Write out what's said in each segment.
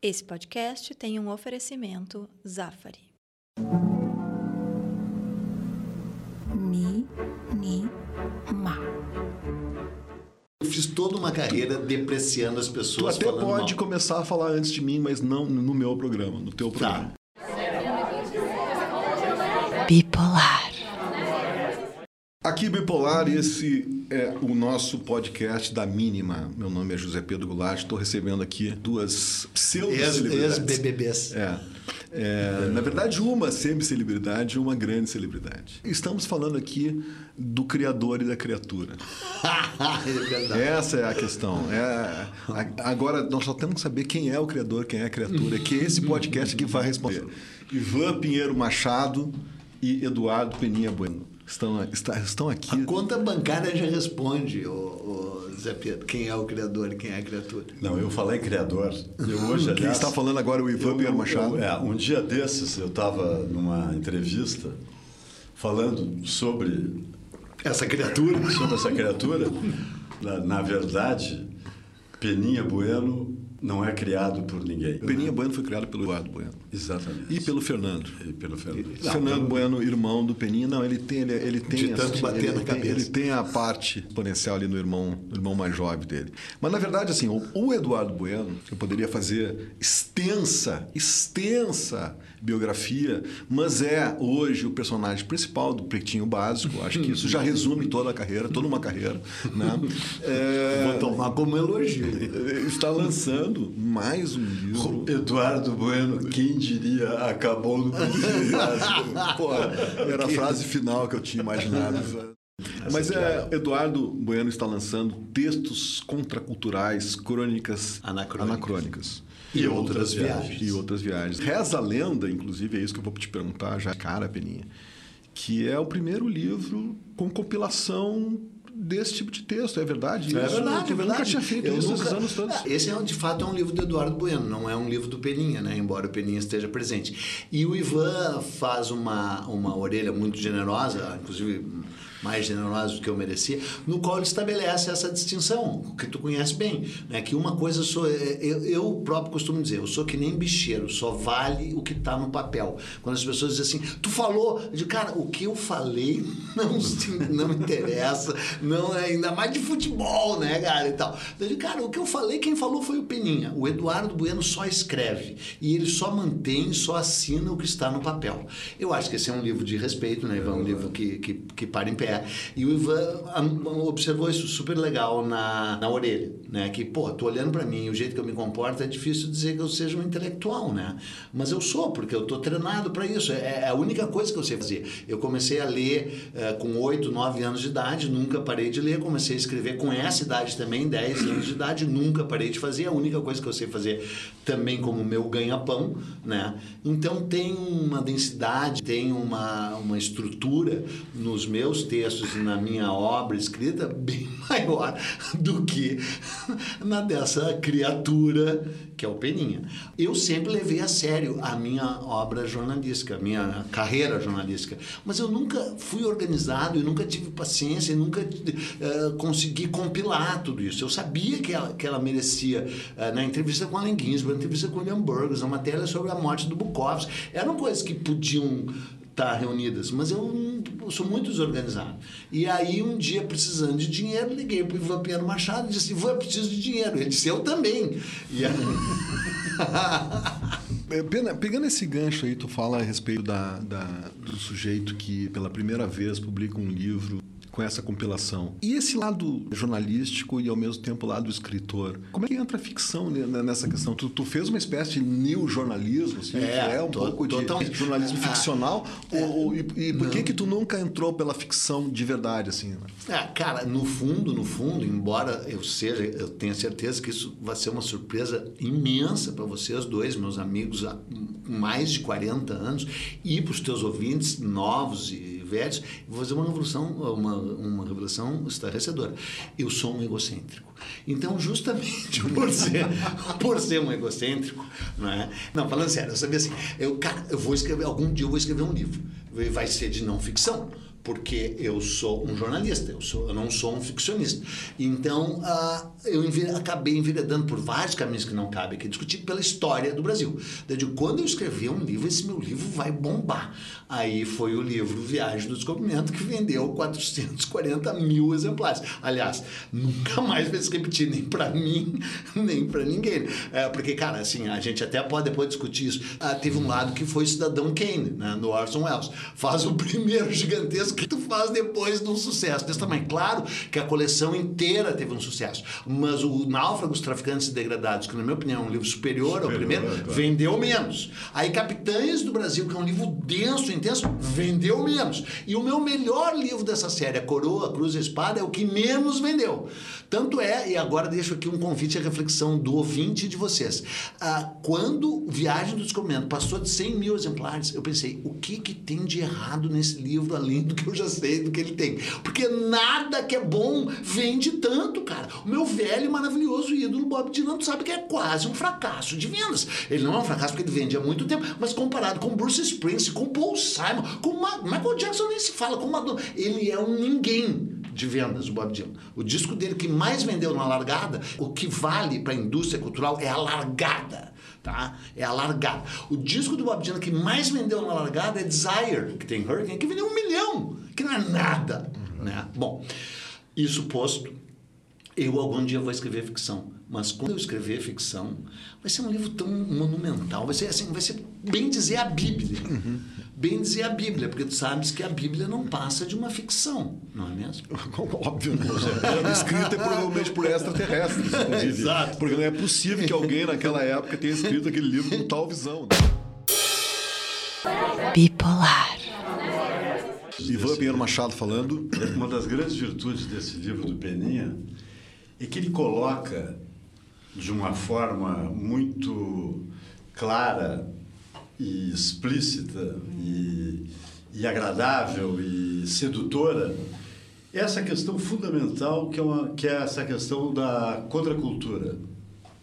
Esse podcast tem um oferecimento Zafari. Ni, ni, ma. Eu fiz toda uma carreira depreciando as Tu pessoas. até falando pode mal. começar a falar antes de mim, mas não no meu programa, no teu programa. Bipolar. Aqui Bipolar, esse é o nosso podcast da Mínima. Meu nome é José Pedro Goulart, estou recebendo aqui duas pseudo-celebridades. Ex-BBBs. É. É, na verdade, uma semi-celebridade e uma grande celebridade. Estamos falando aqui do criador e da criatura. é. Essa é a questão. É, agora, nós só temos que saber quem é o criador, quem é a criatura, que esse podcast aqui vai responder. Ivan Pinheiro Machado e Eduardo Peninha Bueno. Estão, está- estão aqui. A conta bancária já responde, ô, ô, Zé Pedro, quem é o criador e quem é a criatura. Não, eu falei criador. Eu hoje, Quem aliás, está falando agora é o Ivan eu- Machado. eu- é, um dia desses eu estava numa entrevista falando sobre, Essa criatura. sobre essa criatura. Na, na verdade, Peninha Bueno não é criado por ninguém. Peninha Bueno foi criado pelo Eduardo Bueno. Exatamente. E pelo Fernando. E pelo Fernando. Fernando Bueno, irmão do Peninha, não, ele tem, ele, ele tem, De tanto bater ele, na tem- cabeça. ele tem a parte exponencial ali no irmão, no irmão mais jovem dele. Mas na verdade, assim, o, o Eduardo Bueno, eu poderia fazer extensa, extensa biografia, mas é hoje o personagem principal do Pretinho Básico. Acho que isso já resume toda a carreira, toda uma carreira, né? É, Vou tomar como elogio. está lançando mais um livro. Eduardo Bueno, quem diria, acabou no Pô, era a frase final que eu tinha imaginado. Mas é, Eduardo Bueno está lançando textos contraculturais, crônicas Anacrônicas. anacrônicas. E outras viagens. E outras viagens. Reza a lenda, inclusive, é isso que eu vou te perguntar já, cara, Peninha, que é o primeiro livro com compilação desse tipo de texto. É verdade? É Isso? verdade, é verdade. nunca tinha feito Eu isso nunca- anos todos. Esse, é, de fato, é um livro do Eduardo Bueno, não é um livro do Peninha, né? embora o Peninha esteja presente. E o Ivan faz uma, uma orelha muito generosa, inclusive mais generosa do que eu merecia, no qual ele estabelece essa distinção, que tu conhece bem, né? que uma coisa sou... Eu, eu próprio costumo dizer, eu sou que nem bicheiro, só vale o que está no papel. Quando as pessoas dizem assim, tu falou, digo, cara, o que eu falei não, não interessa, não é ainda mais de futebol, né, cara, e tal. Eu digo, cara, o que eu falei, quem falou foi o Peninha. O Eduardo Bueno só escreve e ele só mantém, só assina o que está no papel. Eu acho que esse é um livro de respeito, né, Ivan? Um livro que, que, que para em pé. E o Ivan ah, observou isso super legal na, na orelha, né? Que, pô, tô olhando para mim, o jeito que eu me comporto, é difícil dizer que eu seja um intelectual, né? Mas eu sou, porque eu tô treinado para isso. É, é a única coisa que eu sei fazer. Eu comecei a ler eh, com 8, 9 anos de idade, nunca parei de ler. Comecei a escrever com essa idade também, 10 anos de idade, nunca parei de fazer. A única coisa que eu sei fazer também como meu ganha-pão, né? Então tem uma densidade, tem uma, uma estrutura nos meus textos e na minha obra escrita bem maior do que na dessa criatura que é o Peninha. Eu sempre levei a sério a minha obra jornalística, a minha carreira jornalística, mas eu nunca fui organizado e nunca tive paciência e nunca eh, consegui compilar tudo isso. Eu sabia que ela, que ela merecia, eh, na entrevista com Allen Ginsberg, na entrevista com William Burgess, na matéria sobre a morte do Bukowski, eram coisas que podiam estar reunidas, mas eu, eu sou muito desorganizado. E aí, um dia, precisando de dinheiro, liguei para o Ivan Pinheiro Machado e disse: Ivan, preciso de dinheiro. Ele disse: Eu também. E aí... É, pegando esse gancho aí, tu fala a respeito da, da- do sujeito que pela primeira vez publica um livro com essa compilação. E esse lado jornalístico e ao mesmo tempo o lado escritor. Como é que entra a ficção ne- nessa questão? Tu, tu fez uma espécie de new jornalismo, assim, É, que é um to- pouco de totalmente. jornalismo Ah, ficcional? ou, ou- e, e por que que tu nunca entrou pela ficção de verdade, assim? né? Ah, cara, no fundo, no fundo, embora eu seja, eu tenha certeza que isso vai ser uma surpresa imensa para vocês dois, meus amigos há mais de 40 anos, e para os teus ouvintes novos e vou fazer uma revolução, uma, uma revelação estarrecedora. Eu sou um egocêntrico. Então, justamente por ser, por ser um egocêntrico, não é? Não, falando sério, eu sabia assim, eu, cara, eu vou escrever, algum dia eu vou escrever um livro, vai ser de não ficção, porque eu sou um jornalista, eu, sou, eu não sou um ficcionista. Então, ah, eu enver- acabei enveredando por vários caminhos que não cabem aqui, discutir pela história do Brasil. Digo, quando eu escrever um livro, esse meu livro vai bombar. Aí foi o livro Viagem do Descobrimento, que vendeu 440 mil exemplares. Aliás, nunca mais vai se repetir, nem para mim, nem para ninguém. É, porque, cara, assim, a gente até pode depois discutir isso. Ah, teve um lado que foi Cidadão Kane, né, do Orson Welles. Faz o primeiro gigantesco que tu faz depois de um sucesso desse tamanho. Claro que a coleção inteira teve um sucesso, mas o Náufragos, Traficantes e Degradados, que na minha opinião é um livro superior, ao Superior, primeiro, claro. vendeu menos. Aí Capitães do Brasil, que é um livro denso, intenso, vendeu menos. E o meu melhor livro dessa série, A Coroa, Cruz e Espada, é o que menos vendeu. Tanto é, e agora deixo aqui um convite à reflexão do ouvinte e de vocês. Ah, quando Viagem do Descobrimento passou de 100 mil exemplares, eu pensei, o que, que tem de errado nesse livro, além do que eu já sei do que ele tem? Porque nada que é bom vende tanto, cara. O meu velho e maravilhoso ídolo Bob Dylan, sabe que é quase um fracasso de vendas. Ele não é um fracasso porque ele vende há muito tempo, mas comparado com Bruce Springsteen, com Paul Simon, com Ma Michael Jackson nem se fala, com Madonna, ele é um ninguém de vendas, o Bob Dylan. O disco dele que mais vendeu na largada, o que vale para a indústria cultural é a largada. Tá? É a largada. O disco do Bob Dylan que mais vendeu na largada é Desire, que tem Hurricane, que vendeu um milhão, que não é nada. Né? Bom, isso posto, eu algum dia vou escrever ficção, mas quando eu escrever ficção, vai ser um livro tão monumental, vai ser assim, vai ser bem dizer a Bíblia. Bem dizer a Bíblia, porque tu sabes que a Bíblia não passa de uma ficção, não é mesmo? Óbvio, não. Escrita provavelmente por extraterrestres, inclusive. Exato. Porque não é possível que alguém naquela época tenha escrito aquele livro com tal visão. Né? Bipolar. Ivan Pinheiro Machado falando. Uma das grandes virtudes desse livro do Peninha é que ele coloca de uma forma muito clara e explícita e, e agradável e sedutora essa questão fundamental que é, uma, que é essa questão da contracultura.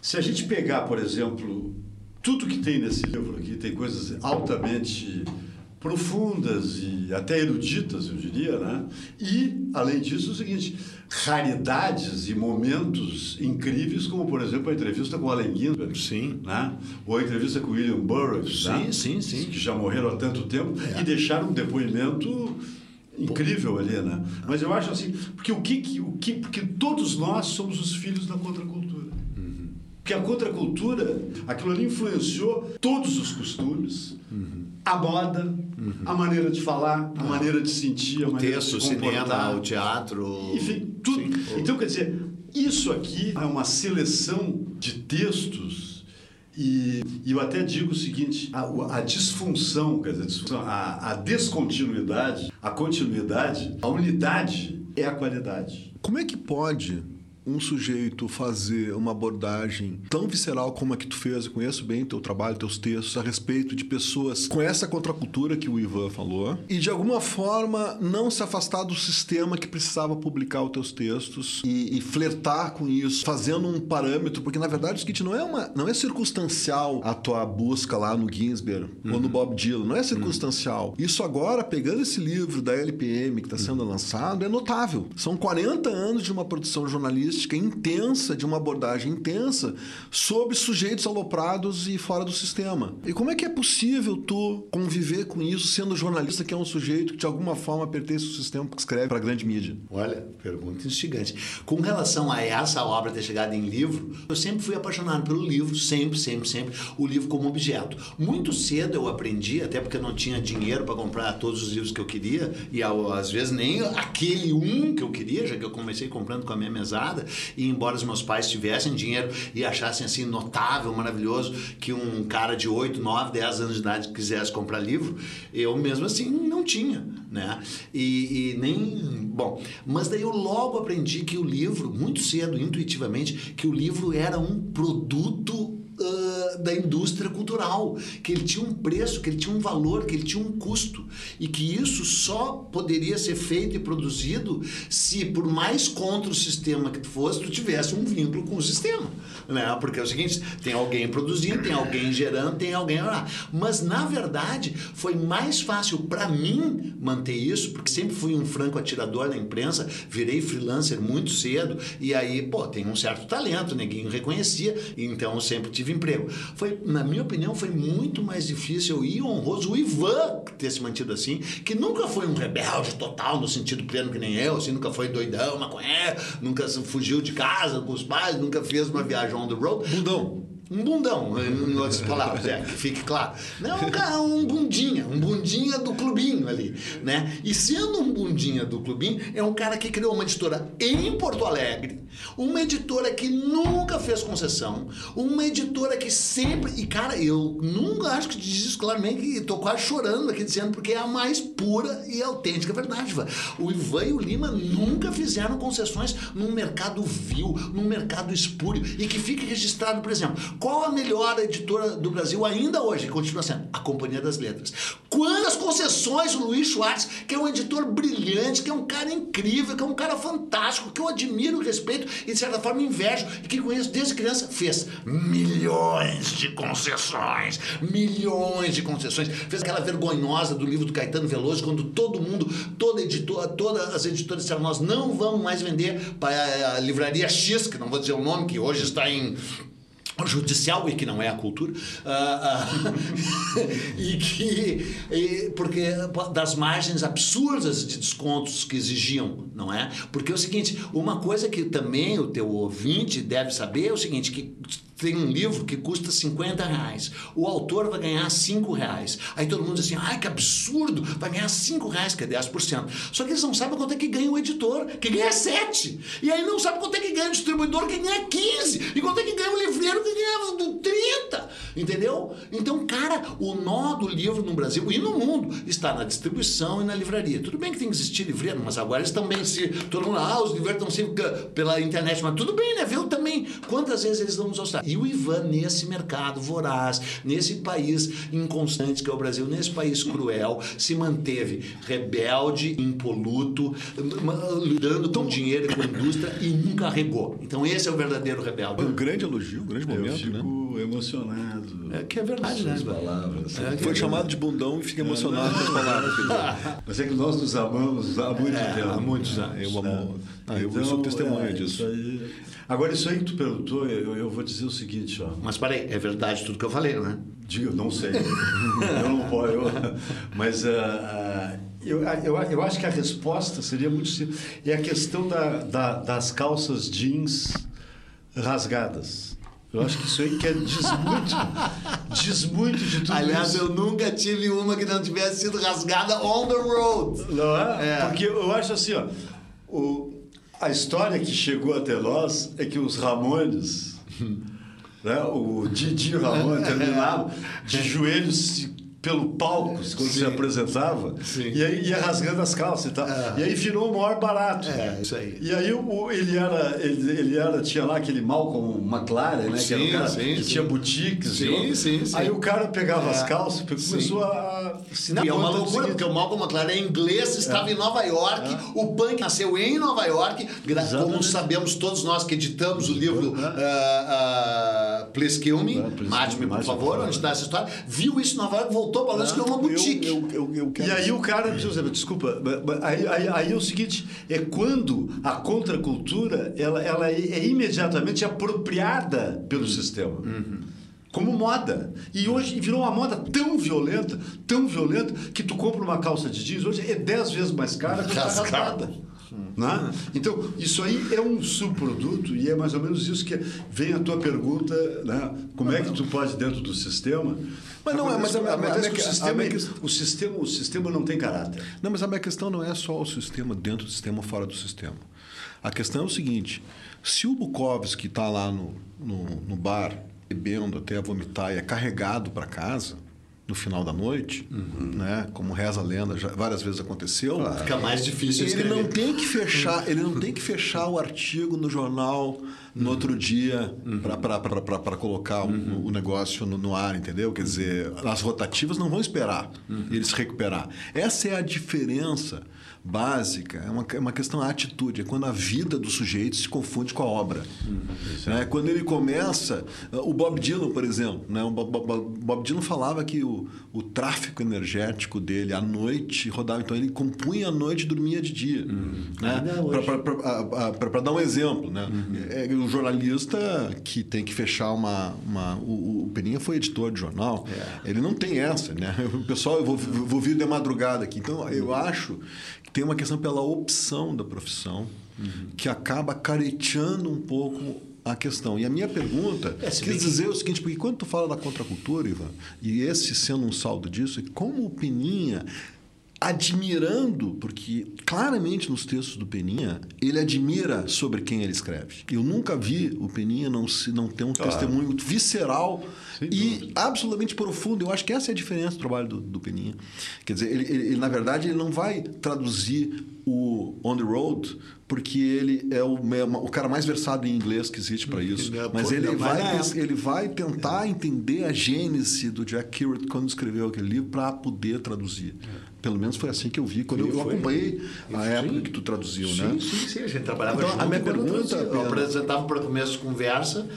Se a gente pegar, por exemplo, tudo que tem nesse livro aqui, tem coisas altamente profundas e até eruditas, eu diria, né? E, além disso, o seguinte, raridades e momentos incríveis, como, por exemplo, a entrevista com Allen Ginsberg. Sim. Né? Ou a entrevista com William Burroughs, Sim, né? sim, sim. que já morreram há tanto tempo e deixaram um depoimento incrível ali, né? Mas eu acho assim, porque o que, que- o que porque todos nós somos os filhos da contracultura. Porque a contracultura, aquilo ali influenciou todos os costumes, a moda, a maneira de falar, a maneira de sentir, a O maneira texto, o de se comportar. cinema, o teatro. Enfim, tudo. Sim. Então, quer dizer, isso aqui é uma seleção de textos e, e eu até digo o seguinte, a, o- a disfunção, quer dizer, a, disfunção, a, a descontinuidade, a continuidade, a unidade é a qualidade. Como é que pode um sujeito fazer uma abordagem tão visceral como a que tu fez, eu conheço bem teu trabalho, teus textos, a respeito de pessoas com essa contracultura que o Ivan falou, e de alguma forma não se afastar do sistema que precisava publicar os teus textos e, e flertar com isso, fazendo um parâmetro, porque na verdade o seguinte, não é, uma, não é circunstancial a tua busca lá no Ginsberg ou no Bob Dylan, não é circunstancial. Isso agora, pegando esse livro da LPM que está sendo lançado, é notável. São 40 anos de uma produção jornalística intensa, de uma abordagem intensa sobre sujeitos aloprados e fora do sistema. E como é que é possível tu conviver com isso sendo jornalista que é um sujeito que de alguma forma pertence ao sistema porque escreve para a grande mídia? Olha, pergunta instigante. Com relação a essa obra ter chegado em livro, eu sempre fui apaixonado pelo livro, sempre, sempre, sempre, o livro como objeto. Muito cedo eu aprendi, até porque eu não tinha dinheiro para comprar todos os livros que eu queria, e às vezes nem aquele um que eu queria, já que eu comecei comprando com a minha mesada, e embora os meus pais tivessem dinheiro e achassem assim notável, maravilhoso, que um cara de 8, 9, 10 anos de idade quisesse comprar livro, eu mesmo assim não tinha, né? E, e nem. Bom, mas daí eu logo aprendi que o livro, muito cedo, intuitivamente, que o livro era um produto. ah, da, indústria cultural, que ele tinha um preço, que ele tinha um valor, que ele tinha um custo e que isso só poderia ser feito e produzido se por mais contra o sistema que tu fosse, tu tivesse um vínculo com o sistema, né? Porque é o seguinte, tem alguém produzindo, tem alguém gerando, tem alguém lá. Mas na verdade, foi mais fácil para mim manter isso, porque sempre fui um franco atirador na imprensa, virei freelancer muito cedo e aí, pô, tem um certo talento, ninguém reconhecia, então eu sempre tive emprego. Foi, na minha opinião, foi muito mais difícil e honroso o Ivan ter se mantido assim, que nunca foi um rebelde total no sentido pleno que nem eu, assim, nunca foi doidão, maconheiro, nunca fugiu de casa com os pais, nunca fez uma viagem on the road. Bundão. Um bundão, em outras palavras, é, que fique claro. Não, um, um bundinha, um bundinha do clubinho ali, né? E sendo um bundinha do clubinho, é um cara que criou uma editora em Porto Alegre, uma editora que nunca fez concessão, uma editora que sempre. E, cara, eu nunca acho que diz isso claramente, que tô quase chorando aqui dizendo, porque é a mais pura e autêntica verdade. O Ivan e o Lima nunca fizeram concessões num mercado vil, num mercado espúrio, e que fique registrado, por exemplo, qual a melhor editora do Brasil ainda hoje, continua sendo? A Companhia das Letras. Quantas concessões o Luiz Schwartz, que é um editor brilhante, que é um cara incrível, que é um cara fantástico, que eu admiro respeito e de certa forma invejo e que conheço desde criança, fez milhões de concessões, milhões de concessões. Fez aquela vergonhosa do livro do Caetano Veloso, quando todo mundo, toda editora, todas as editoras disseram, nós não vamos mais vender para a livraria X, que não vou dizer o nome, que hoje está em judicial e que não é a cultura uh, uh, e que e, porque das margens absurdas de descontos que exigiam não é? Porque é o seguinte uma coisa que também o teu ouvinte deve saber é o seguinte que tem um livro que custa 50 reais. O autor vai ganhar 5 reais. Aí todo mundo diz assim, ai que absurdo, vai ganhar 5 reais, que é 10%. Só que eles não sabem quanto é que ganha o editor, que ganha 7. E aí não sabem quanto é que ganha o distribuidor, que ganha 15. E quanto é que ganha o livreiro, que ganha 30. Entendeu? Então, cara, o nó do livro no Brasil e no mundo está na distribuição e na livraria. Tudo bem que tem que existir livreiro, mas agora eles também se... Todo mundo, ah, os livreiros estão sempre pela internet, mas tudo bem, né? Viu também quantas vezes eles vão nos mostrar. E o Ivan, nesse mercado voraz, nesse país inconstante que é o Brasil, nesse país cruel, se manteve rebelde, impoluto, lidando com dinheiro e com indústria e nunca regou. Então esse é o verdadeiro rebelde. Um grande elogio, um grande momento, Eu fico né? emocionado. É que é verdade, né? as palavras. É Foi chamado de bundão e fica emocionado com as palavras. Mas é que nós nos amamos há muito É, tempo. há muitos anos. Eu amo. Ah, eu sou testemunha é, disso. isso aí- Agora, isso aí que tu perguntou, eu, eu vou dizer o seguinte, ó. Mas peraí, é verdade tudo que eu falei, não é? Digo, não sei. eu não posso. eu- mas ah, ah, eu, eu, eu acho que a resposta seria muito simples. É a questão da, da- das calças jeans rasgadas. Eu acho que isso aí que é, diz muito, diz muito de tudo Aliás, isso. eu nunca tive uma que não tivesse sido rasgada on the road. Não é? É. Porque eu acho assim, ó, o, a história que chegou até nós é que os Ramones, né, o Didi Ramon terminava de joelhos se- pelo palco quando se apresentava Sim. e aí ia rasgando as calças e tal. É. E aí virou o maior barato. É, isso aí. E aí o, ele era, ele, ele era, tinha lá aquele Malcolm McLaren, né? que era Sim, um cara sim, que sim. tinha boutiques. Sim, e sim, sim. Aí o cara pegava É. as calças e Sim. começou a se Não, é uma loucura, porque o Malcolm McLaren é inglês, estava em Nova York, o punk nasceu em Nova York, gra- como Exatamente. sabemos todos nós que editamos o livro É. ah, ah, Please Kill Me, É, Mate-me, por favor. onde está essa história, viu isso em Nova York, voltou para Londres, criou uma boutique. Eu, eu, eu quero E aí o cara, desculpa, aí, aí, aí é o seguinte, é quando a contracultura ela, ela é, é imediatamente apropriada pelo sistema. Como moda. E hoje virou uma moda tão violenta, tão violenta, que tu compra uma calça de jeans, hoje é 10 vezes mais cara que Rasgada. Né? Então, isso aí é um subproduto e é mais ou menos isso que vem a tua pergunta, né? como é que tu pode dentro do sistema... Mas não é, mas a- a- a- a- sistema, a- a- o sistema, o sistema não tem caráter. Não, mas a minha questão não é só o sistema dentro do sistema ou fora do sistema. A questão é o seguinte: se o Bukowski está lá no, no, no bar, bebendo até vomitar e é carregado para casa no final da noite, né, como reza a lenda, já várias vezes aconteceu. Fica mais difícil Ele escrever. não tem que fechar, ele não tem que fechar o artigo no jornal no outro dia para colocar o, o negócio no, no ar, entendeu? Quer dizer, as rotativas não vão esperar ele se recuperar. Essa é a diferença básica, é uma, é uma questão da atitude, é quando a vida do sujeito se confunde com a obra. Né? Quando ele começa, o Bob Dylan, por exemplo, né? o Bob, Dylan falava que o, o tráfico energético dele à noite rodava, então ele compunha à noite e dormia de dia. Né? Ainda hoje. Para dar um exemplo, né? É, o jornalista que tem que fechar uma. uma o, o Peninha foi editor de jornal, ele não tem essa, né? O pessoal, eu vou, vou vir de madrugada aqui. Então, eu acho que tem uma questão pela opção da profissão que acaba careteando um pouco a questão. E a minha pergunta É, quer bem dizer o seguinte, porque quando tu fala da contracultura, Ivan, e esse sendo um saldo disso, é como o Peninha admirando, porque claramente nos textos do Peninha, ele admira sobre quem ele escreve. Eu nunca vi o Peninha não, se, não ter um testemunho visceral e absolutamente profundo. Eu acho que essa é a diferença do trabalho do, do Peninha. Quer dizer, ele, ele- ele, na verdade, ele não vai traduzir o On the Road porque ele é o, o cara mais versado em inglês que existe para isso. Ele é- Mas ele na vai, ele vai tentar entender a gênese do Jack Kerouac quando escreveu aquele livro para poder traduzir. Pelo menos foi assim que eu vi quando eu, eu acompanhei a Sim. época que tu traduziu, sim, né? Sim, sim, a gente trabalhava Então, junto. a minha pergunta, eu apresentava para começo de conversa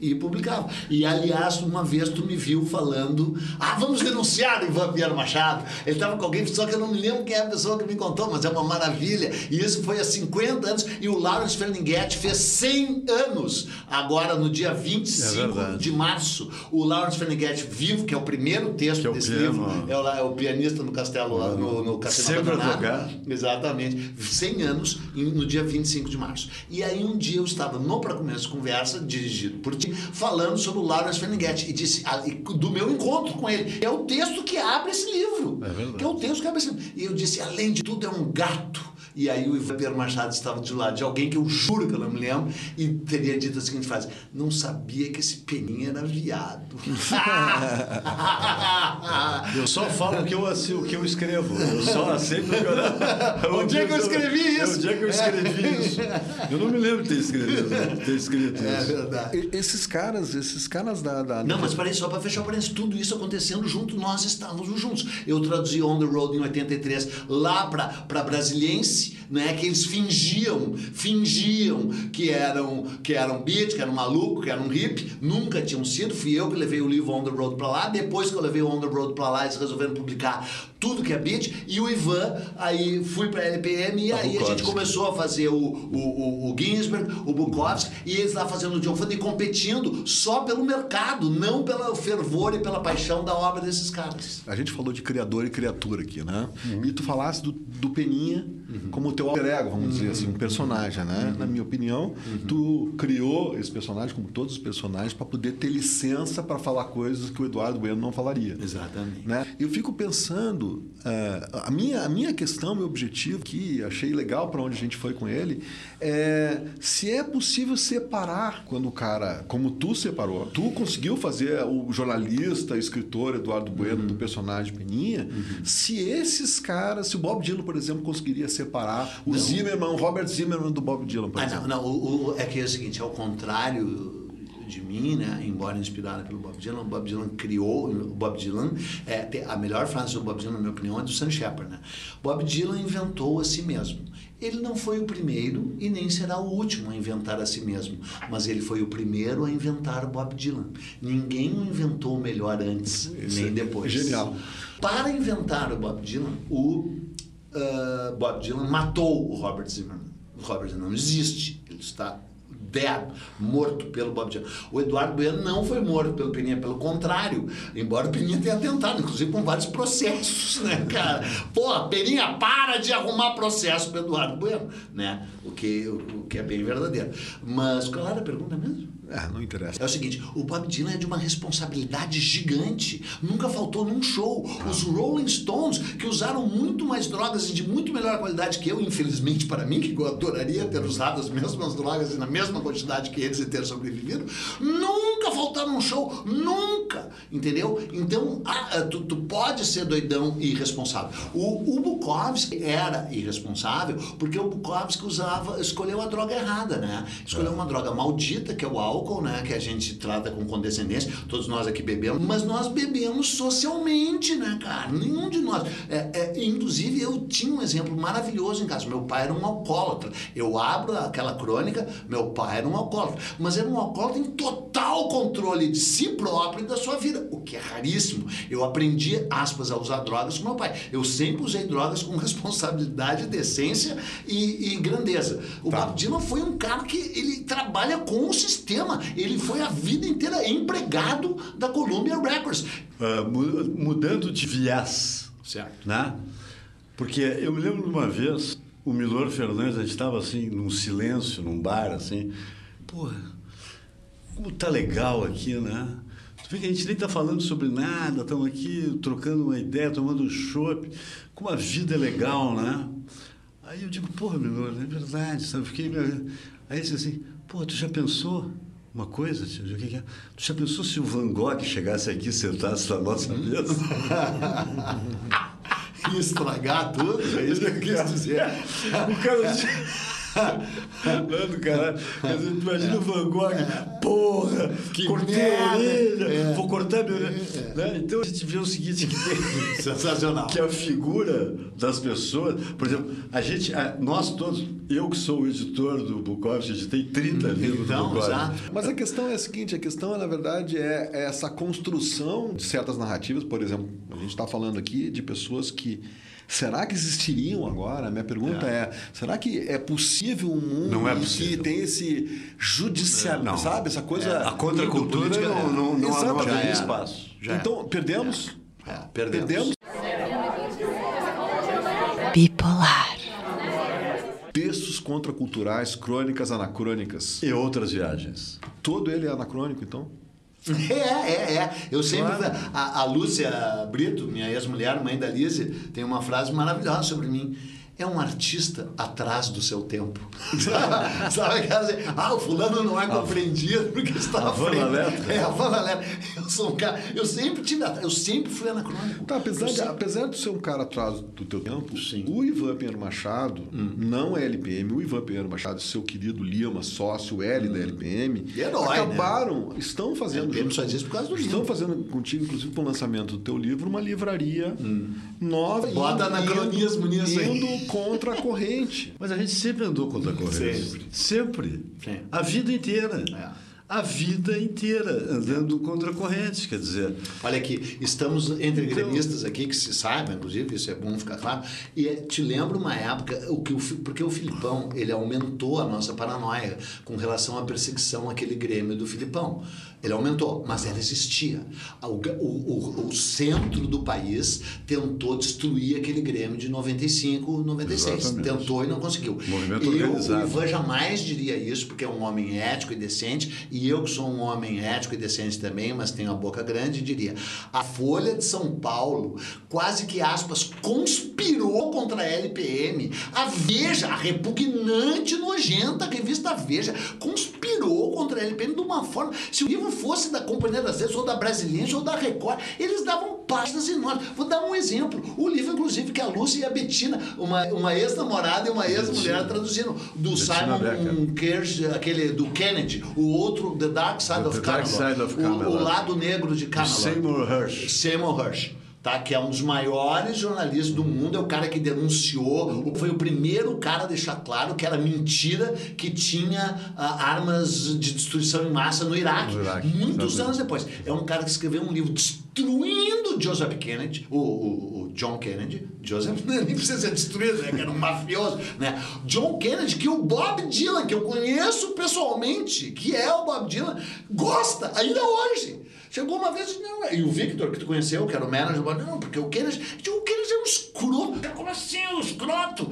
e publicava. E, aliás, uma vez tu me viu falando, ah, vamos denunciar o Ivan Pinheiro Machado. Ele estava com alguém, só que eu não me lembro quem é a pessoa que me contou, mas é uma maravilha. E isso foi há 50 anos. E o Lawrence Ferlinghetti fez 100 anos, agora no dia 25 É de março. O Lawrence Ferlinghetti vivo, que é o primeiro texto é o desse piano. livro, é o, é o pianista no castelo, no, no castelo Sempre tocar. Exatamente. 100 anos no dia 25 de março. E aí um dia eu estava no Pra Começo Conversa, dirigido por ti, falando sobre o Lawrence Ferlinghetti. E disse, ah, do meu encontro com ele. É o texto que abre esse livro. É verdade. Que é o texto que abre esse livro. E eu disse, além de tudo, é um gato. E aí o Ivan Machado estava de lado de alguém que eu juro que eu não me lembro, e teria dito a seguinte frase: Não sabia que esse peninha era viado. Eu só falo o que eu, assi- o que eu escrevo. Eu só aceito o que eu... Onde é que eu escrevi isso? Onde é que eu escrevi isso? Eu não me lembro de ter escrito, ter escrito É isso. verdade. E- Esses caras, esses caras da. da Não, mas peraí, só para fechar o parênteses, tudo isso acontecendo junto, nós estávamos juntos. Eu traduzi On the Road em 83 lá para Brasiliense, né, que eles fingiam, fingiam que eram que eram beat, que eram maluco, que eram hippie, nunca tinham sido. Fui eu que levei o livro On the Road para lá. Depois que eu levei o On the Road para lá, eles resolveram publicar tudo que é beat. E o Ivan, aí fui para LPM e aí a gente começou a fazer o, o, o, o Ginsberg, o Bukowski, e eles lá fazendo o John Fund e competindo só pelo mercado, não pelo fervor e pela paixão da obra desses caras. A gente falou de criador e criatura aqui, né? E tu falasse do, do Peninha como teu alter ego, vamos dizer assim, um personagem, né? Na minha opinião, tu criou esse personagem, como todos os personagens, para poder ter licença para falar coisas que o Eduardo Bueno não falaria. Exatamente. Né? Eu fico pensando, eh, a, minha, a minha questão, meu objetivo, que achei legal para onde a gente foi com ele, é se é possível separar quando o cara, como tu separou, tu conseguiu fazer o jornalista, escritor Eduardo Bueno do personagem Peninha, se esses caras, se o Bob Dylan, por exemplo, conseguiria separar o Zimmerman, o Robert Zimmerman do Bob Dylan, por Ah, exemplo. não, não, o, o- é que é o seguinte, ao contrário de mim, né, embora inspirada pelo Bob Dylan, o Bob Dylan criou, o Bob Dylan, é, a melhor frase do Bob Dylan, na minha opinião, é do Sam Shepard, né? Bob Dylan inventou a si mesmo. Ele não foi o primeiro e nem será o último a inventar a si mesmo, mas ele foi o primeiro a inventar o Bob Dylan. Ninguém o inventou melhor antes, Isso nem é depois. genial. Para inventar o Bob Dylan, o ah, Bob Dylan matou o Robert Zimmerman. O Robert Zimmerman não existe. Ele está morto pelo Bob Dylan. O Eduardo Bueno não foi morto pelo Peninha, pelo contrário. Embora o Peninha tenha tentado, inclusive com vários processos, né, cara? Pô, Peninha, para de arrumar processo pro Eduardo Bueno, né? O que, o, o que é bem verdadeiro. Mas qual era a pergunta mesmo? Ah, não interessa. É o seguinte, o Bob Dylan é de uma responsabilidade gigante. Nunca faltou num show. Os Rolling Stones, que usaram muito mais drogas e de muito melhor qualidade que eu, infelizmente para mim, que eu adoraria ter usado as mesmas drogas e na mesma quantidade que eles e ter sobrevivido, nunca nunca faltar num show, nunca, entendeu? Então, ah, tu, tu pode ser doidão e irresponsável. O, o Bukowski era irresponsável porque o Bukowski usava, escolheu a droga errada, né? Escolheu uma droga maldita, que é o álcool, né? Que a gente trata com condescendência, todos nós aqui bebemos, mas nós bebemos socialmente, né, cara? Nenhum de nós. É, é, inclusive, eu tinha um exemplo maravilhoso em casa. Meu pai era um alcoólatra. Eu abro aquela crônica, meu pai era um alcoólatra. Mas era um alcoólatra em total controle de si próprio e da sua vida, o que é raríssimo. Eu aprendi, aspas, a usar drogas com meu pai. Eu sempre usei drogas com responsabilidade, decência e, e grandeza. O Tá. Bob Dylan foi um cara que ele trabalha com o sistema. Ele foi a vida inteira empregado da Columbia Records. Mu- mudando de viés, Certo. né? Porque eu me lembro de uma vez, o Milor Fernandes, a gente estava assim, num silêncio, num bar, assim, porra, como tá legal aqui, né? Tu vê que a gente nem tá falando sobre nada, estamos aqui trocando uma ideia, tomando um chopp, como a vida é legal, né? Aí eu digo, porra, Milor, é verdade, sabe? Fiquei... Aí ele disse assim, porra, tu já pensou uma coisa? O que que é? Tu já pensou se o Van Gogh chegasse aqui e sentasse na nossa mesa? E estragar tudo, é isso que eu quis dizer. O cara. Não, do caralho. Imagina o Van Gogh, porra, Que cortei merda. a orelha, É. vou cortar minha orelha. Né? Então a gente vê o seguinte: que, tem, Sensacional. que a figura das pessoas, por exemplo, a gente, a- nós todos, eu que sou o editor do Bukowski, editei 30 livros do Então, Bukowski. exato. Mas a questão é a seguinte, a questão, na verdade, é é essa construção de certas narrativas. Por exemplo, a gente está falando aqui de pessoas que... Será que existiriam agora? Minha pergunta é, será que é possível um mundo Não é possível. que tem esse judiciário, Não. sabe? Essa coisa... A contracultura política, não, é. não, não, não, espaço. Já então, perdemos? É, perdemos. Bipolar. textos contraculturais, crônicas anacrônicas. E outras viagens. Todo ele é anacrônico, então? É, é, é. Eu sempre. A, a Lúcia Brito, minha ex-mulher, mãe da Lise, tem uma frase maravilhosa sobre mim. É um artista atrás do seu tempo. Sabe aquela assim, ah, o fulano não é compreendido porque está a frente. Valeta. É, a Van Valeta. Eu sou um cara. Eu sempre tive. Eu sempre fui anacrônico. Tá, apesar, de, sempre- apesar de ser um cara atrás do teu tempo, Sim. o Ivan Pinheiro Machado não é LPM. O Ivan Pinheiro Machado, seu querido Lima, sócio L da LPM, Herói, né? acabaram, estão fazendo. LPM junto só existe por causa do Estão livro. fazendo contigo, inclusive, com o lançamento do teu livro, uma livraria nova. Bota indo- anacronismo indo- nisso aí. Contra a corrente. Mas a gente sempre andou contra a corrente. Sempre. Sempre. Sim. A vida inteira. É. A vida inteira andando contra a corrente. Quer dizer, Olha aqui, estamos entre Então- gremistas aqui, que se saiba, inclusive, isso é bom ficar claro. E é, te lembro uma época, o que o, porque o Filipão, ele aumentou a nossa paranoia com relação à perseguição àquele Grêmio do Filipão. Ele aumentou, mas ela existia. O, o, o, centro do país tentou destruir aquele Grêmio de 95, 96. Exatamente. Tentou e não conseguiu. Movimento eu, organizado. o Ivan jamais diria isso, porque é um homem ético e decente, e eu que sou um homem ético e decente também, mas tenho a boca grande, diria. A Folha de São Paulo quase que, aspas, conspirou contra a LPM. A Veja, a repugnante, nojenta revista Veja, conspirou contra a LPM de uma forma. Se o livro fosse da Companhia das Letras, ou da Brasiliense, ou da Record, eles davam páginas enormes. Vou dar um exemplo. O livro, inclusive, que a Lúcia e a Betina, uma, uma ex-namorada e uma ex-mulher traduzindo, do Bettina Simon. Kersh, aquele do Kennedy, o outro, The Dark Side The of Dark Camelot, Side of o- O, Camelot. lado negro de Camelot. Seymour Hersh. Seymour Hersh. Tá, que é um dos maiores jornalistas do mundo, é o cara que denunciou, foi o primeiro cara a deixar claro que era mentira que tinha ah, armas de destruição em massa no Iraque. No Iraque, Muitos exatamente. anos depois. É um cara que escreveu um livro destruindo Joseph Kennedy, o, o- o John Kennedy. Joseph nem precisa ser destruído, né? Que era um mafioso, né? John Kennedy, que o Bob Dylan, que eu conheço pessoalmente, que é o Bob Dylan, gosta ainda hoje. Chegou uma vez e não, e o Victor, que tu conheceu, que era o manager não, porque o Kennedy, o Kennedy é um escroto. Como assim um escroto,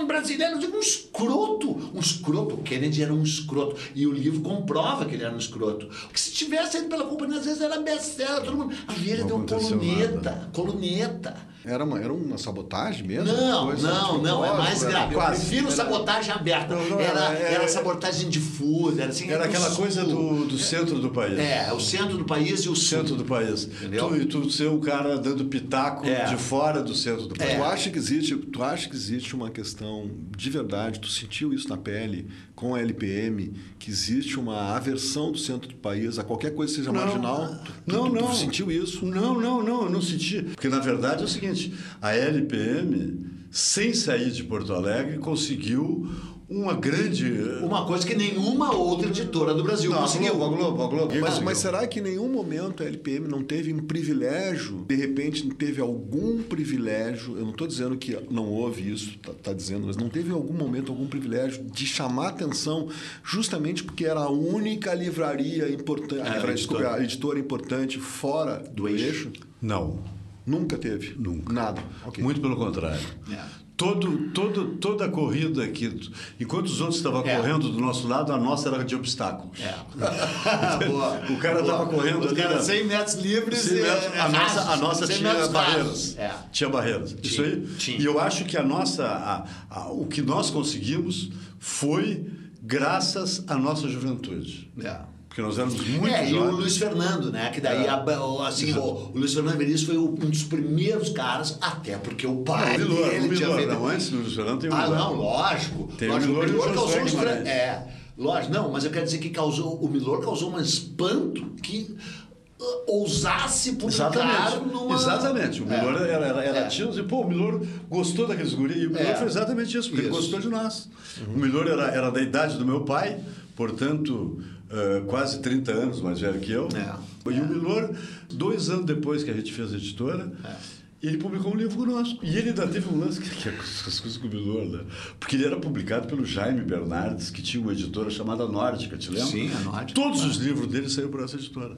um brasileiro, eu digo um escroto, um escroto. O Kennedy era um escroto. E o livro comprova que ele era um escroto. Porque se tivesse ido pela companhia, às vezes era best-seller, todo mundo. A ele deu aconteceu coluneta, nada. coluneta. Era uma, era uma sabotagem mesmo? Não, Coisa não, tipo, não, é mais era grave. Eu quase- prefiro era- sabotagem aberta. Não, não, era, é- era é- sabotagem difusa, era assim. Era aquela coisa do, do centro do país. É, o centro do país e o sul. Centro do país. Entendeu? Tu, e tu ser o cara dando pitaco É. de fora do centro do país. Tu acha que existe, tu acha que existe uma questão de verdade, tu sentiu isso na pele com a LPM, que existe uma aversão do centro do país a qualquer coisa que seja Não. marginal? Tu, tu- Não, tu, tu não. sentiu isso? Não, não, não, eu não senti. Porque, na verdade, é o seguinte, a LPM, sem sair de Porto Alegre, conseguiu uma grande... Uma coisa que nenhuma outra editora do Brasil Não, a conseguiu. Globo, a Globo, a Globo. Mas, conseguiu. mas será que em nenhum momento a LPM não teve um privilégio? De repente teve algum privilégio? Eu não estou dizendo que não houve isso, tá, tá dizendo, mas não teve em algum momento algum privilégio de chamar atenção, justamente porque era a única livraria importante, É, a, desculpa, a editora importante fora do, eixo? Não, Nunca teve. Nunca. Nada. Ok. muito pelo contrário. É. Todo, todo, toda a corrida aqui, enquanto os outros estavam É. correndo do nosso lado, a nossa era de obstáculos. É. O cara Boa. tava correndo ali, cara né? 100 metros livres Sim, e mesmo. a, rasos. nossa, a nossa 100 tinha metros barreiras. É. Tinha barreiras. Isso aí. tinha. E eu acho que a nossa, a- a- o que nós conseguimos foi graças à nossa juventude. É. Porque nós éramos muito é, e o jovens. Luiz Fernando, né? Que daí, É. o- assim, o, o Luiz Fernando Veríssimo foi o- um dos primeiros caras, até porque o pai Não, o Milor, dele o Milor, feito... não, antes do Luiz Fernando tem o Ah, Milor. não, lógico. Tem o lógico, Milor e o causou um. É, lógico. Não, mas eu quero dizer que causou, o Milor causou um espanto que uh, ousasse publicar Exatamente. numa... Exatamente. O É. Milor era, era, era É. tio e, pô, o Milor gostou daqueles guri. E o Milor É. foi exatamente isso, porque ele Isso. gostou de nós. O Milor era, era da idade do meu pai, portanto, eh, quase 30 anos mais velho que eu. É. E o Milor, dois anos depois que a gente fez a editora, É. ele publicou um livro conosco. E ele ainda teve um lance que, que é as coisas com o Milor, né? Porque ele era publicado pelo Jaime Bernardes, que tinha uma editora chamada Nórdica, te lembra? Sim, a Nórdica. Todos os livros dele saíram por essa editora.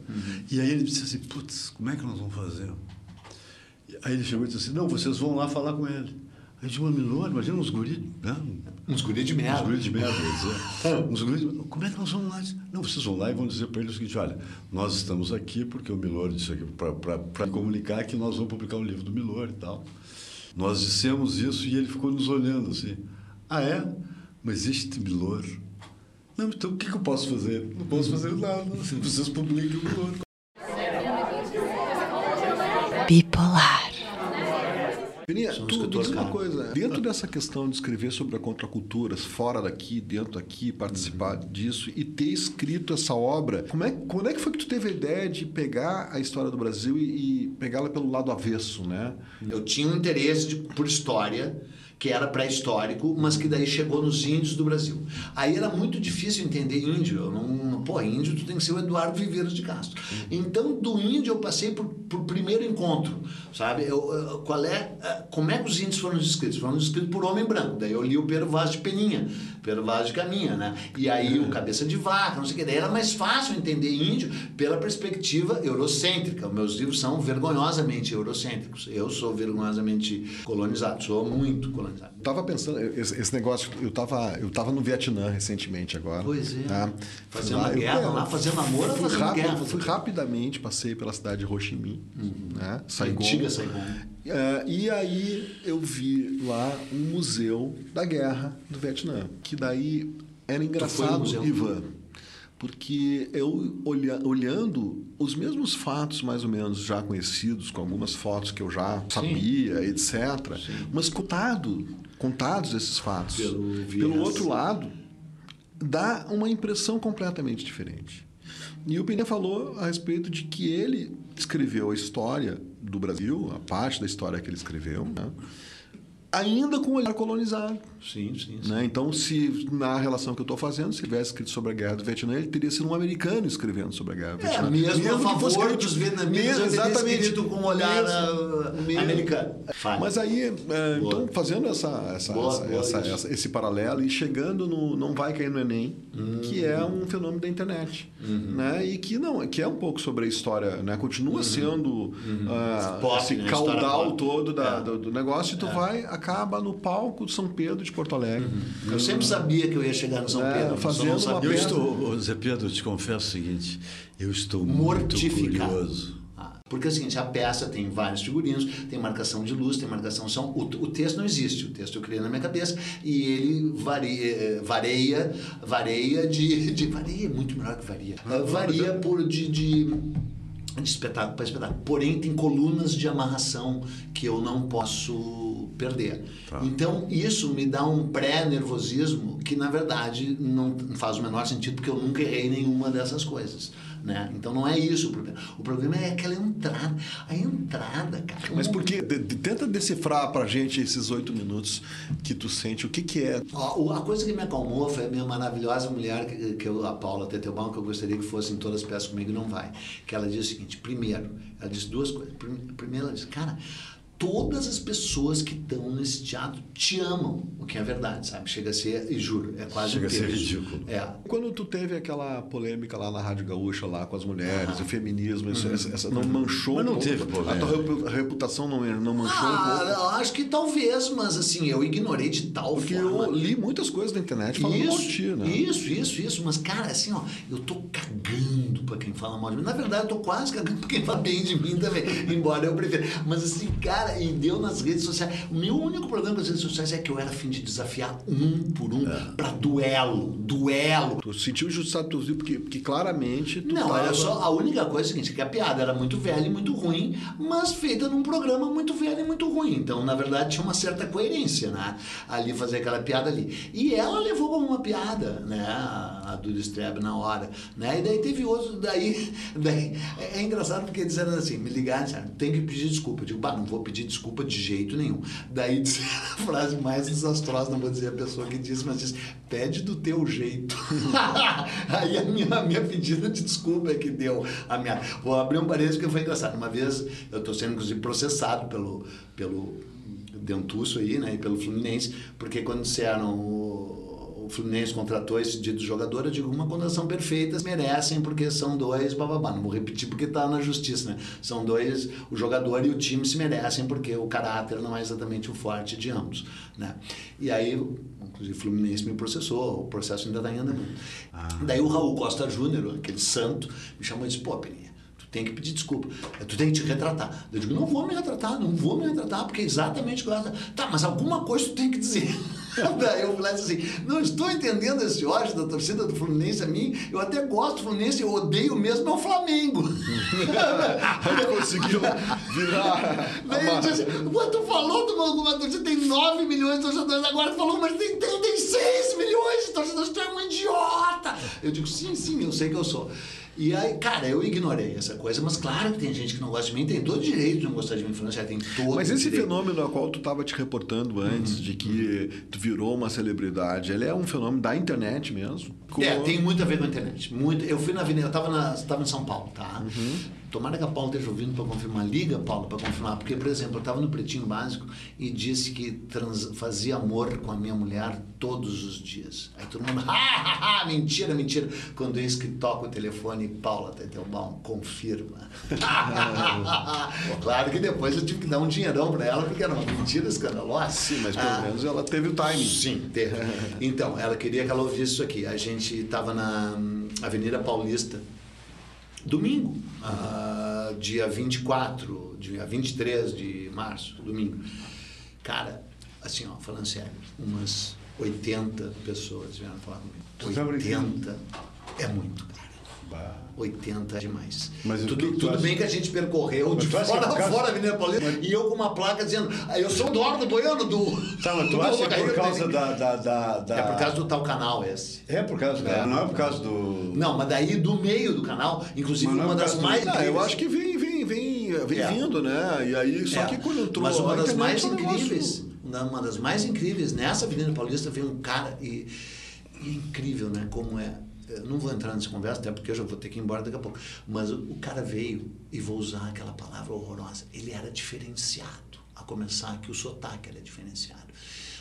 E aí ele disse assim, putz, como é que nós vamos fazer? Aí ele chegou e disse assim, não, vocês vão lá falar com ele. Aí eu disse, Milor, imagina uns guris, né? Uns guri de Uns merda. guris de merda, quer dizer. Uns guris de... Como é que nós vamos lá? Não, vocês vão lá e vão dizer para ele o seguinte, olha, nós estamos aqui porque o Milor disse aqui para comunicar que nós vamos publicar um livro do Milor e tal. Nós dissemos isso e ele ficou nos olhando assim. Ah, é? Mas este Milor... Não, então o que, que eu posso fazer? Não posso fazer nada. Vocês publiquem o Milor. Bipolar. Peninha, um tu escritor, diz uma cara. coisa. Dentro dessa questão de escrever sobre a contraculturas, fora daqui, dentro daqui, participar disso e ter escrito essa obra, como é, quando é que foi que tu teve a ideia de pegar a história do Brasil e, e pegá-la pelo lado avesso, né? Eu tinha um interesse de- por história, que era pré-histórico, mas que daí chegou nos índios do Brasil. Aí era muito difícil entender índio. Eu não, pô, índio tu tem que ser o Eduardo Viveiros de Castro. Então, do índio eu passei por, por primeiro encontro, sabe? Eu, eu- qual é, eh, como é que os índios foram descritos? Foram descritos por homem branco. Daí eu li o Pero Vaz de Peninha, Pero Vaz de Caminha, né? E aí o Cabeça de Vaca, não sei o que. Daí era mais fácil entender índio pela perspectiva eurocêntrica. Meus livros são vergonhosamente eurocêntricos. Eu sou vergonhosamente colonizado, sou muito colonizado. Eu tava pensando, esse, negócio, eu tava, eu tava no Vietnã recentemente agora. Pois é. tá? Fazendo a guerra eu- lá, fazendo amor ou fazendo rápido- guerra? Fui rapidamente, passei pela cidade de Ho Chi Minh, né? Saigon. Antiga Saigon. É, e aí eu vi lá um museu da guerra do Vietnã, que daí era engraçado? Ivan, porque eu olha, olhando os mesmos fatos mais ou menos já conhecidos, com algumas fotos que eu já sabia, etc. Mas contado, contados esses fatos Pelo pelo outro lado, dá uma impressão completamente diferente. E o Peninha falou a respeito de que ele escreveu a história do Brasil, a parte da história que ele escreveu, né? Ainda com o olhar colonizado. Sim, sim. sim. Né? Então, se na relação que eu estou fazendo, se tivesse escrito sobre a guerra do Vietnã, ele teria sido um americano escrivendo sobre a guerra do É, Vietnã. mesmo, a que fosse favor escrito- dos vietnamitas, mesmo, exatamente, escrito com um olhar mesmo, mesmo. americano. Fale. Mas aí, é, então, fazendo essa, essa, Boa, essa- boa essa- essa- esse paralelo e chegando no Não Vai Cair no Enem, que é um fenômeno da internet. Uhum. Né? E que, não, que é um pouco sobre a história, né? continua sendo ah, Uhum. Pop, esse né? Caudal todo da- É. do, do negócio e tu vai, a- acaba no palco de São Pedro de Porto Alegre. Eu sempre sabia que eu ia chegar no São É, Pedro. fazendo não uma. Eu estou, Zé Pedro, eu te confesso o seguinte, eu estou muito mortificado. curioso. Ah, Porque é o seguinte, a peça tem vários figurinos, tem marcação de luz, tem marcação de som. O, o texto não existe, o texto eu criei na minha cabeça e ele varia, eh, vareia, vareia de, de. Varia é muito melhor que varia. Ah, varia por de, de, de espetáculo para espetáculo. Porém, tem colunas de amarração que eu não posso perder. Tá. Então, isso me dá um pré-nervosismo que, na verdade, não faz o menor sentido, porque eu nunca errei nenhuma dessas coisas. Né? Então, não é isso o problema. O problema é aquela entrada. A entrada, cara. Mas por que? de- de- tenta decifrar pra gente esses oito minutos que tu sente. O que, que é? Ó, a coisa que me acalmou foi a minha maravilhosa mulher, que, que eu, a Paula Tetelbaum, que eu gostaria que fosse em todas as peças comigo, e não vai. Que ela disse o seguinte: primeiro, ela disse duas coisas. Prim- Primeiro, ela disse, cara, todas as pessoas que estão nesse teatro te amam, o que é verdade, sabe? Chega a ser, e juro, é quase Chega um a ser ridículo. É. Quando tu teve aquela polêmica lá na Rádio Gaúcha, lá com as mulheres, Ah. o feminismo, isso, Uhum. essa, essa não manchou Mas não um pouco? teve polêmica. A tua repu- reputação não, não manchou um Ah, pouco? eu acho que talvez, mas assim, eu ignorei de tal Porque forma. eu li muitas coisas na internet falando mal de ti, né? Isso, isso, isso. Mas, cara, assim, ó, eu tô cagando pra quem fala mal de mim. Na verdade, eu tô quase cagando pra quem fala bem de mim também, embora eu prefira. Mas, assim, cara, e deu nas redes sociais. O meu único problema com as redes sociais é que eu era afim de desafiar um por um É. pra duelo. Duelo. Tu sentiu injustiçado pelos livros porque, porque claramente tu Não, tava... era só. A única coisa é a seguinte: que a piada era muito velha e muito ruim, mas feita num programa muito velho e muito ruim. Então, na verdade, tinha uma certa coerência, né? Ali fazer aquela piada ali. E ela levou como uma piada, né? A, a Duda Streb na hora. Né? E daí teve outro, daí. daí é, é engraçado porque disseram assim: me ligaram, disseram, tem que pedir desculpa. Eu digo, bah, não vou pedir desculpa de jeito nenhum. Daí disseram a frase mais desastrosa, não vou dizer a pessoa que disse, mas disse: pede do teu jeito. Aí a minha, a minha pedida de desculpa é que deu a minha. Vou abrir um parênteses porque foi engraçado. Uma vez eu estou sendo, inclusive, processado pelo, pelo Dentuço aí, né? E pelo Fluminense, porque quando disseram Fluminense contratou esse dito jogador, eu digo, uma condenação perfeita, merecem porque são dois, bababá. Não vou repetir porque está na justiça, né? São dois, o jogador e o time se merecem porque o caráter não é exatamente o forte de ambos, né? E aí, inclusive, o Fluminense me processou, o processo ainda está em andamento. Daí o Raul Costa Júnior, aquele santo, me chamou e disse, pô, Peninha, tu tem que pedir desculpa, tu tem que te retratar. Eu digo, não vou me retratar, não vou me retratar, porque é exatamente o que eu. Tá, mas alguma coisa tu tem que dizer. Daí eu falei assim, não estou entendendo esse ódio da torcida do Fluminense a mim, eu até gosto do Fluminense, eu odeio mesmo é o Flamengo. Ele conseguiu virar... Daí ele disse, tu falou de uma, uma torcida, tem 9 milhões de torcedores, agora tu falou, mas tem 36 milhões de torcedores, tu é um idiota. Eu digo, sim, sim, eu sei que eu sou. E aí, cara, eu ignorei essa coisa, mas claro que tem gente que não gosta de mim, tem todo direito de não gostar de mim, França, tem todo Mas esse direito. fenômeno ao qual tu estava te reportando antes, de que tu virou uma celebridade, ele é um fenômeno da internet mesmo? É, Como- tem muito a ver com a internet. Muito. Eu fui na Avenida, eu tava, na, tava em São Paulo, tá? Tomara que a Paula esteja ouvindo para confirmar. Liga, Paula, para confirmar. Porque, por exemplo, eu estava no Pretinho Básico e disse que trans- fazia amor com a minha mulher todos os dias. Aí todo mundo, ah, ah, ah, mentira, mentira. Quando eis que toca o telefone, Paula Tetelbaum confirma. claro que depois eu tive que dar um dinheirão para ela, porque era uma mentira escandalosa. Sim, mas pelo Ah, menos ela teve o timing. Sim, teve. Então, ela queria que ela ouvisse isso aqui. A gente estava na hum, Avenida Paulista, domingo, ah, dia 24, dia 23 de março, domingo. Cara, assim, ó, falando sério, umas 80 pessoas vieram falar tá comigo. brincando? 80 é muito, cara. 80 é demais. Mas tudo tudo bem que a gente percorreu de é fora por a fora a Avenida Paulista e eu com uma placa dizendo, "Ah, eu sou o Eduardo Boiano do. Tá, mas tu do acha que é por causa Dele." da, da, da, da- É por causa do tal canal esse. É por causa, É. não é por causa do... Não, mas daí do meio do canal, inclusive Mas é uma das causa do- mais Ah, eu acho que vem, vem, vem, vem É. vindo, né? E aí, só É, que quando entrou Mas uma das mais é incríveis, uma uma das mais incríveis, nessa Avenida Paulista veio um cara e, e é incrível, né? Como é. Eu não vou entrar nessa conversa, até porque eu já vou ter que ir embora daqui a pouco. Mas o, cara veio, e vou usar aquela palavra horrorosa, ele era diferenciado. A começar que o sotaque era diferenciado.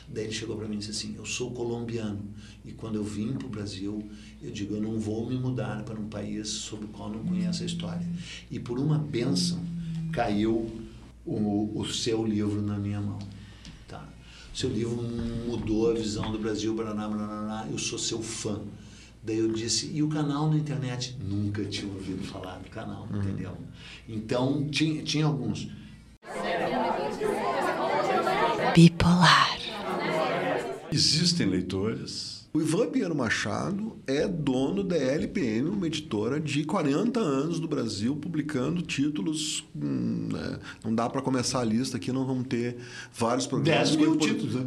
Daí ele chegou para mim e disse assim: Eu sou colombiano e quando eu vim para o Brasil, eu digo: Eu não vou me mudar para um país sobre o qual não conheço a história. E por uma bênção caiu o, o seu livro na minha mão. Tá? seu livro mudou a visão do Brasil, eu sou seu fã. Daí eu disse, e o canal na internet? Nunca tinha ouvido falar do canal, entendeu? Então, tinha, tinha alguns. Bipolar. Existem leitores. O Ivan Pinheiro Machado é dono da LPN, uma editora de 40 anos do Brasil, publicando títulos. hum, né? Não dá para começar a lista aqui, não vamos ter vários programas. 10 mil Por- títulos, né?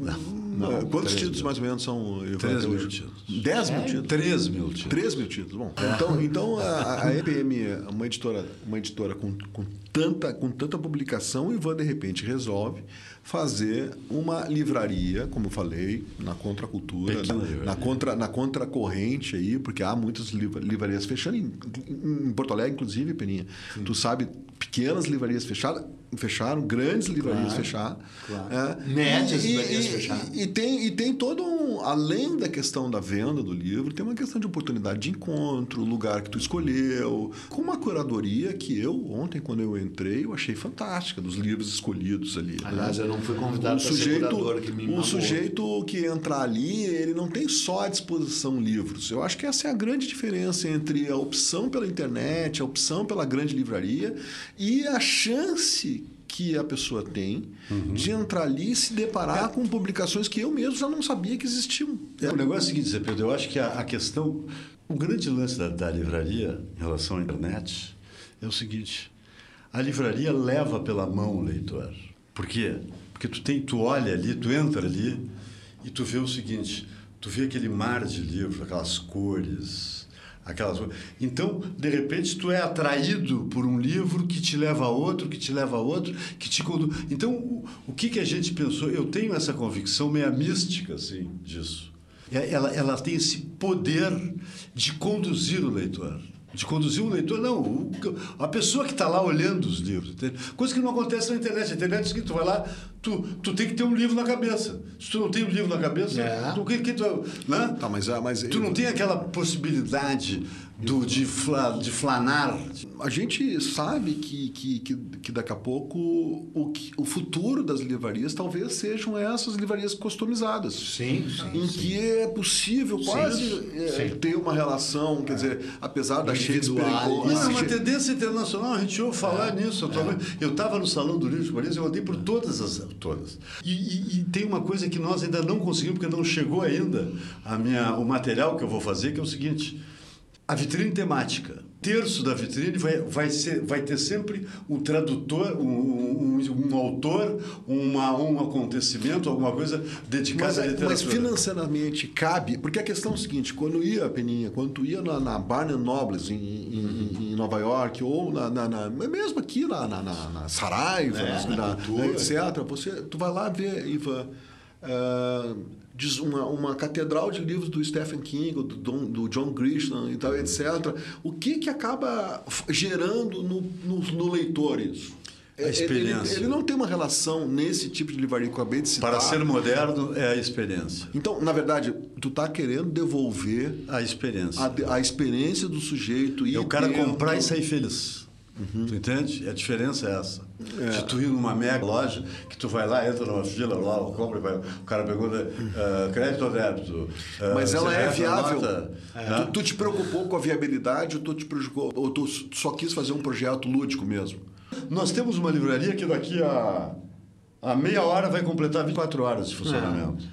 Não, Não, Quantos três títulos mais ou menos são? Ivan, 3 até mil títulos. 10 mil títulos? 3 mil títulos. 3 mil títulos, bom. Então, então a, a EPM é uma editora, uma editora com, com, tanta, com tanta publicação, o Ivan, de repente, resolve fazer uma livraria, como eu falei, na contracultura, Pequena na, livraria. na, contra, na contracorrente aí, porque há muitas liv- livrarias fechando, em, em Porto Alegre, inclusive, Peninha. Tu sabe, pequenas livrarias fechadas, fecharam, grandes livrarias Claro, fecharam. claro. É, Médias e- livrarias e- fecharam. e tem, e tem todo um. Além da questão da venda do livro, tem uma questão de oportunidade de encontro, lugar que tu escolheu, com uma curadoria que eu, ontem, quando eu entrei, eu achei fantástica, dos livros escolhidos ali. né? Aliás, eu não fui convidado ser sujeito, curador, que me mamou. sujeito que entrar ali, ele não tem só à disposição livros. Eu acho que essa é a grande diferença entre a opção pela internet, a opção pela grande livraria e a chance que a pessoa tem de entrar ali e se deparar com publicações que eu mesmo já não sabia que existiam. É, o negócio é o seguinte, Zé Pedro, eu acho que a, a questão, o grande lance da, da livraria em relação à internet é o seguinte, a livraria leva pela mão o leitor. Por quê? Porque tu, tem, tu olha ali, tu entra ali e tu vê o seguinte, tu vê aquele mar de livro, aquelas cores, aquelas. Então, de repente, tu é atraído por um livro que te leva a outro, que te leva a outro, que te conduz. Então, o, o que, que a gente pensou? Eu tenho essa convicção meia mística, assim, disso. Ela, ela tem esse poder de conduzir o leitor. De conduzir o leitor, não, o- a pessoa que está lá olhando os livros. entende? Coisa que não acontece na internet. Na internet é seguinte, tu vai lá, tu, tu tem que ter um livro na cabeça. Se tu não tem um livro na cabeça, É. tu, que, que tu, né? Tá, mas, ah, mas tu não tem aquela possibilidade do, de, fla, de flanar. A gente sabe que, que, que, que daqui a pouco o, que- o futuro das livrarias talvez sejam essas livrarias customizadas. Sim, sim, em que é possível quase é, sim. ter uma relação, quer dizer, apesar da Shakespeare Individual. Não, é uma tendência internacional, a gente ouve falar É, nisso. Eu estava no Salão do Livro de Paris, eu andei por todas as todas. E, e- e tem uma coisa que nós ainda não conseguimos, porque não chegou ainda a minha, o material que eu vou fazer, que é o seguinte: a vitrine temática. Terço da vitrine vai, vai, ser, vai ter sempre um tradutor, um, um, um autor, uma, um acontecimento, alguma coisa dedicada Mas, à literatura. mas financeiramente cabe, porque a questão é o seguinte, quando ia, Peninha, quando tu ia na, na Barnes Nobles em, em- em Nova York, ou na, na- na- mesmo aqui na, na, na, Saraiva, É, na cultura. etc., você, tu vai lá ver, Ivan, diz uma, uma catedral de livros do Stephen King, do, do John Grisham e tal, etc. O que que acaba gerando no, no, no leitor isso? A experiência. Ele, ele não tem uma relação nesse tipo de livraria que eu acabei de citar. Para ser moderno é a experiência. Então, na verdade, tu tá querendo devolver A experiência. a, a experiência do sujeito e É o cara comprar e sair feliz. Tu entende? A diferença é essa. De tu ir numa mega loja, que tu vai lá, entra numa fila, lá, compra, vai, o cara pergunta ah, crédito ou débito. Ah, Mas ela é viável. nota? Tu, tu te preocupou com a viabilidade ou tu, te ou tu só quis fazer um projeto lúdico mesmo? Nós temos uma livraria que daqui a, a meia hora vai completar 24 horas de funcionamento.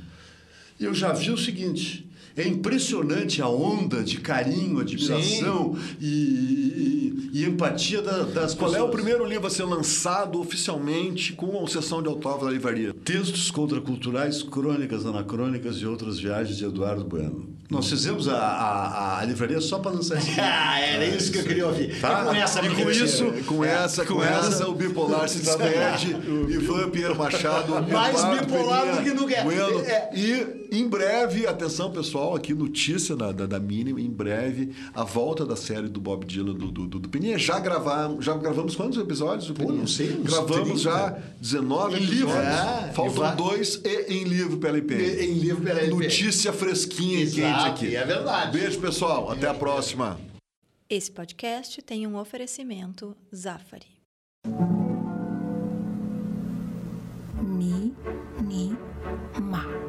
E eu já vi o seguinte. É impressionante a onda de carinho, admiração e, e- empatia da- das Qual pessoas. é o primeiro livro a ser lançado oficialmente com a sessão de autógrafo da livraria? Textos contraculturais, crônicas anacrônicas e outras viagens de Eduardo Bueno. Nós fizemos a, a, a livraria só para lançar esse. Ah, era isso que eu queria ouvir. Tá? E com essa E com isso- Com essa, com, essa, o bipolar se despede. Ivan Pinheiro Machado. Mais bipolar do que nunca é. Bueno. É. E em breve, atenção pessoal, aqui notícia da, da, da Mínima, em breve, a volta da série do Bob Dylan do, do, do, do. Já gravamos, já gravamos quantos episódios Pô, não sei, Gravamos 30. já 19 Em livro. episódios. É, e Faltam dois e em livro pela IP. E- em livro pela IP. Notícia fresquinha Exato, quente aqui. e é verdade. Beijo, pessoal. Até a próxima. Esse podcast tem um oferecimento Zafari. Mi animal.